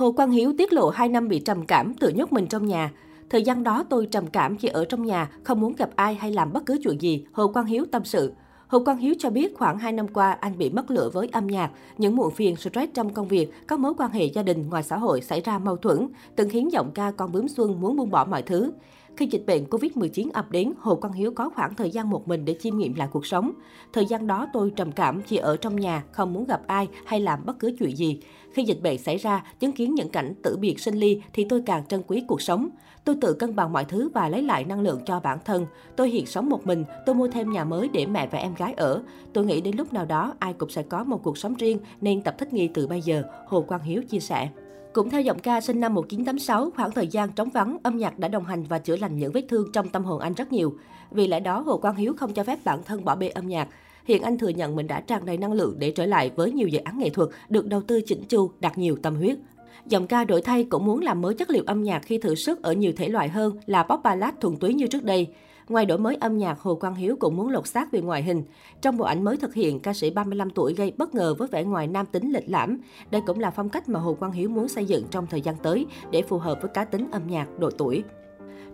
Hồ Quang Hiếu tiết lộ 2 năm bị trầm cảm, tự nhốt mình trong nhà. Thời gian đó tôi trầm cảm chỉ ở trong nhà, không muốn gặp ai hay làm bất cứ chuyện gì, Hồ Quang Hiếu tâm sự. Hồ Quang Hiếu cho biết khoảng 2 năm qua anh bị mất lửa với âm nhạc, những muộn phiền, stress trong công việc, các mối quan hệ gia đình ngoài xã hội xảy ra mâu thuẫn, từng khiến giọng ca con bướm xuân muốn buông bỏ mọi thứ. Khi dịch bệnh Covid-19 ập đến, Hồ Quang Hiếu có khoảng thời gian một mình để chiêm nghiệm lại cuộc sống. Thời gian đó tôi trầm cảm, chỉ ở trong nhà, không muốn gặp ai hay làm bất cứ chuyện gì. Khi dịch bệnh xảy ra, chứng kiến những cảnh tử biệt sinh ly thì tôi càng trân quý cuộc sống. Tôi tự cân bằng mọi thứ và lấy lại năng lượng cho bản thân. Tôi hiện sống một mình, tôi mua thêm nhà mới để mẹ và em gái ở. Tôi nghĩ đến lúc nào đó ai cũng sẽ có một cuộc sống riêng nên tập thích nghi từ bây giờ, Hồ Quang Hiếu chia sẻ. Cũng theo giọng ca sinh năm 1986, khoảng thời gian trống vắng, âm nhạc đã đồng hành và chữa lành những vết thương trong tâm hồn anh rất nhiều. Vì lẽ đó, Hồ Quang Hiếu không cho phép bản thân bỏ bê âm nhạc. Hiện anh thừa nhận mình đã tràn đầy năng lượng để trở lại với nhiều dự án nghệ thuật được đầu tư chỉnh chu, đặt nhiều tâm huyết. Giọng ca đổi thay cũng muốn làm mới chất liệu âm nhạc khi thử sức ở nhiều thể loại hơn là pop ballad thuần túy như trước đây. Ngoài đổi mới âm nhạc, Hồ Quang Hiếu cũng muốn lột xác về ngoại hình. Trong bộ ảnh mới thực hiện, ca sĩ 35 tuổi gây bất ngờ với vẻ ngoài nam tính lịch lãm. Đây cũng là phong cách mà Hồ Quang Hiếu muốn xây dựng trong thời gian tới để phù hợp với cá tính âm nhạc, độ tuổi.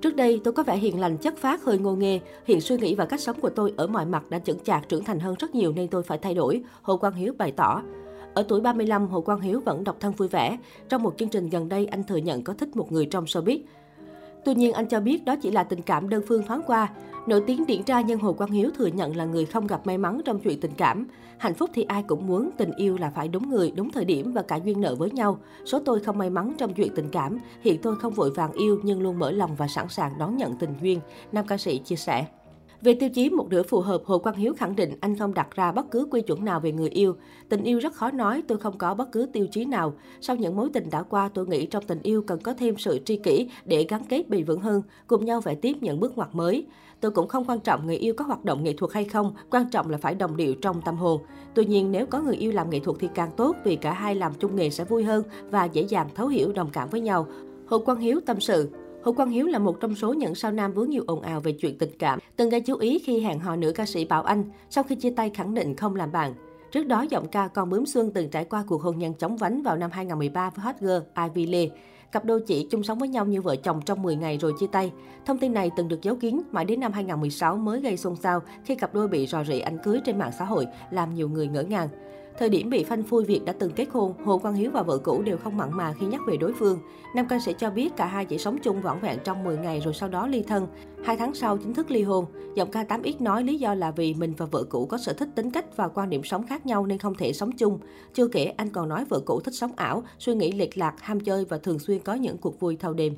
Trước đây, tôi có vẻ hiền lành, chất phác, hơi ngô nghê. Hiện suy nghĩ và cách sống của tôi ở mọi mặt đã chững chạc, trưởng thành hơn rất nhiều nên tôi phải thay đổi, Hồ Quang Hiếu bày tỏ. Ở tuổi 35, Hồ Quang Hiếu vẫn độc thân vui vẻ. Trong một chương trình gần đây, anh thừa nhận có thích một người trong showbiz. Tuy nhiên, anh cho biết đó chỉ là tình cảm đơn phương thoáng qua. Nổi tiếng điển trai nhân Hồ Quang Hiếu thừa nhận là người không gặp may mắn trong chuyện tình cảm. Hạnh phúc thì ai cũng muốn, tình yêu là phải đúng người, đúng thời điểm và cả duyên nợ với nhau. Số tôi không may mắn trong chuyện tình cảm, hiện tôi không vội vàng yêu nhưng luôn mở lòng và sẵn sàng đón nhận tình duyên, nam ca sĩ chia sẻ. Về tiêu chí một nửa phù hợp, Hồ Quang Hiếu khẳng định anh không đặt ra bất cứ quy chuẩn nào về người yêu. Tình yêu rất khó nói, tôi không có bất cứ tiêu chí nào. Sau những mối tình đã qua, tôi nghĩ trong tình yêu cần có thêm sự tri kỷ để gắn kết bền vững hơn, cùng nhau phải tiếp những bước ngoặt mới. Tôi cũng không quan trọng người yêu có hoạt động nghệ thuật hay không, quan trọng là phải đồng điệu trong tâm hồn. Tuy nhiên, nếu có người yêu làm nghệ thuật thì càng tốt vì cả hai làm chung nghề sẽ vui hơn và dễ dàng thấu hiểu đồng cảm với nhau. Hồ Quang Hiếu tâm sự, Hồ Quang Hiếu là một trong số những sao nam vướng nhiều ồn ào về chuyện tình cảm, từng gây chú ý khi hẹn hò nữ ca sĩ Bảo Anh, sau khi chia tay khẳng định không làm bạn. Trước đó, giọng ca Con Bướm Xuân từng trải qua cuộc hôn nhân chóng vánh vào năm 2013 với hot girl Ivy Lee. Cặp đôi chỉ chung sống với nhau như vợ chồng trong 10 ngày rồi chia tay. Thông tin này từng được giấu kín mãi đến năm 2016 mới gây xôn xao khi cặp đôi bị rò rỉ ảnh cưới trên mạng xã hội, làm nhiều người ngỡ ngàng. Thời điểm bị phanh phui việc đã từng kết hôn, Hồ Quang Hiếu và vợ cũ đều không mặn mà khi nhắc về đối phương. Nam ca sĩ cho biết cả hai chỉ sống chung vỏn vẹn trong 10 ngày rồi sau đó ly thân. Hai tháng sau chính thức ly hôn. Giọng ca 8X nói lý do là vì mình và vợ cũ có sở thích tính cách và quan điểm sống khác nhau nên không thể sống chung. Chưa kể anh còn nói vợ cũ thích sống ảo, suy nghĩ lệch lạc, ham chơi và thường xuyên có những cuộc vui thâu đêm.